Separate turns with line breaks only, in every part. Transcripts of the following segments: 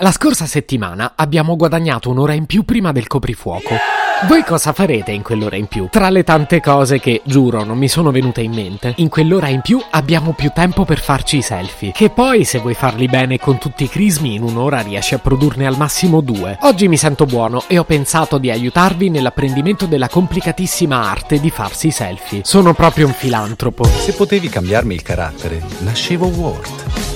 La scorsa settimana abbiamo guadagnato un'ora in più prima del coprifuoco. Voi cosa farete in quell'ora in più? Tra le tante cose che, giuro, non mi sono venute in mente, in quell'ora in più abbiamo più tempo per farci i selfie. Che poi, se vuoi farli bene con tutti i crismi, in un'ora riesci a produrne al massimo due. Oggi mi sento buono e ho pensato di aiutarvi nell'apprendimento della complicatissima arte di farsi i selfie. Sono proprio un filantropo.
Se potevi cambiarmi il carattere, nascevo Ward.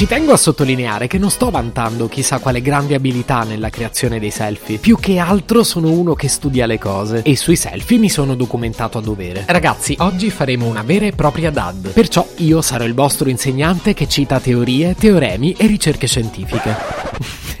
Ci tengo a sottolineare che non sto vantando chissà quale grande abilità nella creazione dei selfie. Più che altro sono uno che studia le cose e sui selfie mi sono documentato a dovere. Ragazzi, oggi faremo una vera e propria DAD. Perciò io sarò il vostro insegnante che cita teorie, teoremi e ricerche scientifiche.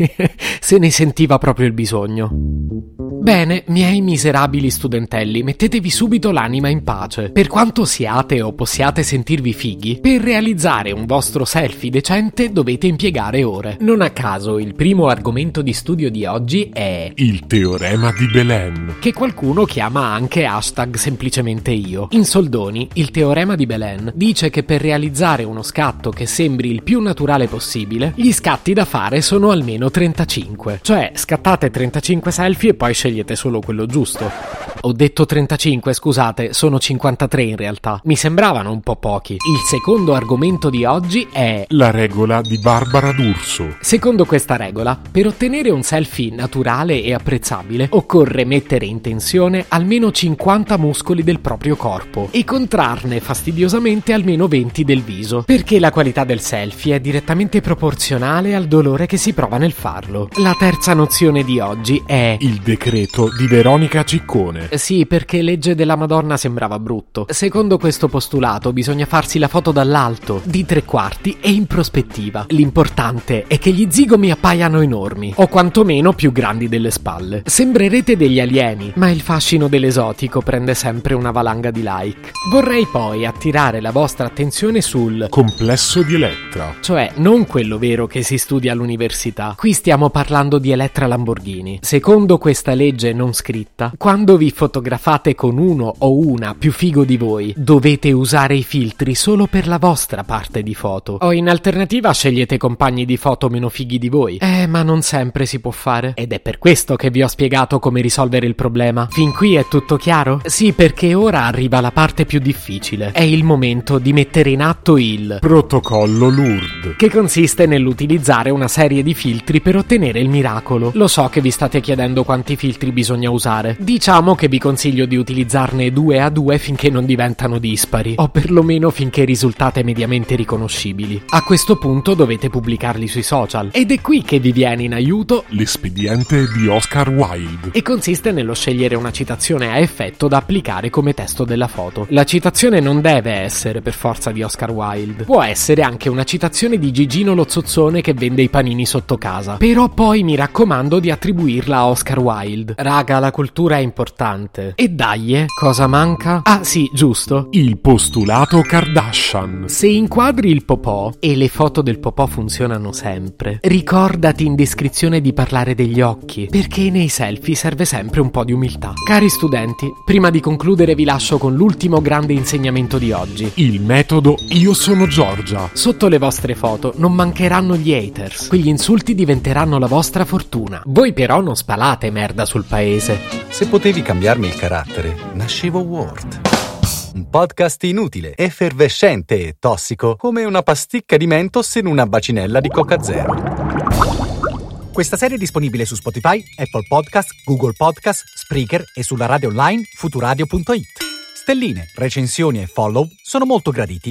Se ne sentiva proprio il bisogno. Bene, miei miserabili studentelli, mettetevi subito l'anima in pace. Per quanto siate o possiate sentirvi fighi, per realizzare un vostro selfie decente dovete impiegare ore. Non a caso, il primo argomento di studio di oggi è
Il teorema di Belen.
che qualcuno chiama anche hashtag semplicemente io. In soldoni, il teorema di Belen dice che per realizzare uno scatto che sembri il più naturale possibile, gli scatti da fare sono almeno 35. Cioè, scattate 35 selfie e poi scegliete solo quello giusto. Ho detto 35, scusate, sono 53 in realtà. Mi sembravano un po' pochi. Il secondo argomento di oggi è
La regola di Barbara D'Urso.
Secondo questa regola, per ottenere un selfie naturale e apprezzabile, occorre mettere in tensione almeno 50 muscoli del proprio corpo e contrarne fastidiosamente almeno 20 del viso, perché la qualità del selfie è direttamente proporzionale al dolore che si prova nel farlo. La terza nozione di oggi è
Il decreto di Veronica Ciccone.
Sì, perché legge della Madonna sembrava brutto. Secondo questo postulato bisogna farsi la foto dall'alto, di tre quarti e in prospettiva. L'importante è che gli zigomi appaiano enormi, o quantomeno più grandi delle spalle. Sembrerete degli alieni, ma il fascino dell'esotico prende sempre una valanga di like. Vorrei poi attirare la vostra attenzione sul
Complesso di Elettra.
cioè non quello vero che si studia all'università. Qui stiamo parlando di Elettra Lamborghini. Secondo questa legge non scritta, quando vi fotografate con uno o una più figo di voi, dovete usare i filtri solo per la vostra parte di foto. O in alternativa scegliete compagni di foto meno fighi di voi. Eh, ma non sempre si può fare. Ed è per questo che vi ho spiegato come risolvere il problema. Fin qui è tutto chiaro? Sì, perché ora arriva la parte più difficile. È il momento di mettere in atto il
Protocollo Lourdes.
che consiste nell'utilizzare una serie di filtri per ottenere il miracolo. Lo so che vi state chiedendo quanti filtri bisogna usare. Diciamo che vi consiglio di utilizzarne due a due finché non diventano dispari, o perlomeno finché risultate mediamente riconoscibili. A questo punto dovete pubblicarli sui social, ed è qui che vi viene in aiuto
L'espediente di Oscar Wilde.
e consiste nello scegliere una citazione a effetto da applicare come testo della foto. La citazione non deve essere per forza di Oscar Wilde, può essere anche una citazione di Gigino lo zozzone che vende i panini sotto casa. Però poi mi raccomando di attribuirla a Oscar Wilde. Raga, la cultura è importante. E dai, eh, cosa manca? Ah sì, giusto.
Il postulato Kardashian.
Se inquadri il popò, e le foto del popò funzionano sempre, ricordati in descrizione di parlare degli occhi, perché nei selfie serve sempre un po' di umiltà. Cari studenti, prima di concludere vi lascio con l'ultimo grande insegnamento di oggi.
Il metodo Io sono Giorgia.
Sotto le vostre foto non mancheranno gli haters, quegli insulti diventeranno la vostra fortuna. Voi però non spalate merda sul paese.
Se potevi cambiarmi il carattere, nascevo Ward. Un podcast inutile, effervescente e tossico, come una pasticca di mentos in una bacinella di Coca Zero. Questa serie è disponibile su Spotify, Apple Podcast, Google Podcast, Spreaker e sulla radio online futuradio.it. Stelline, recensioni e follow sono molto graditi.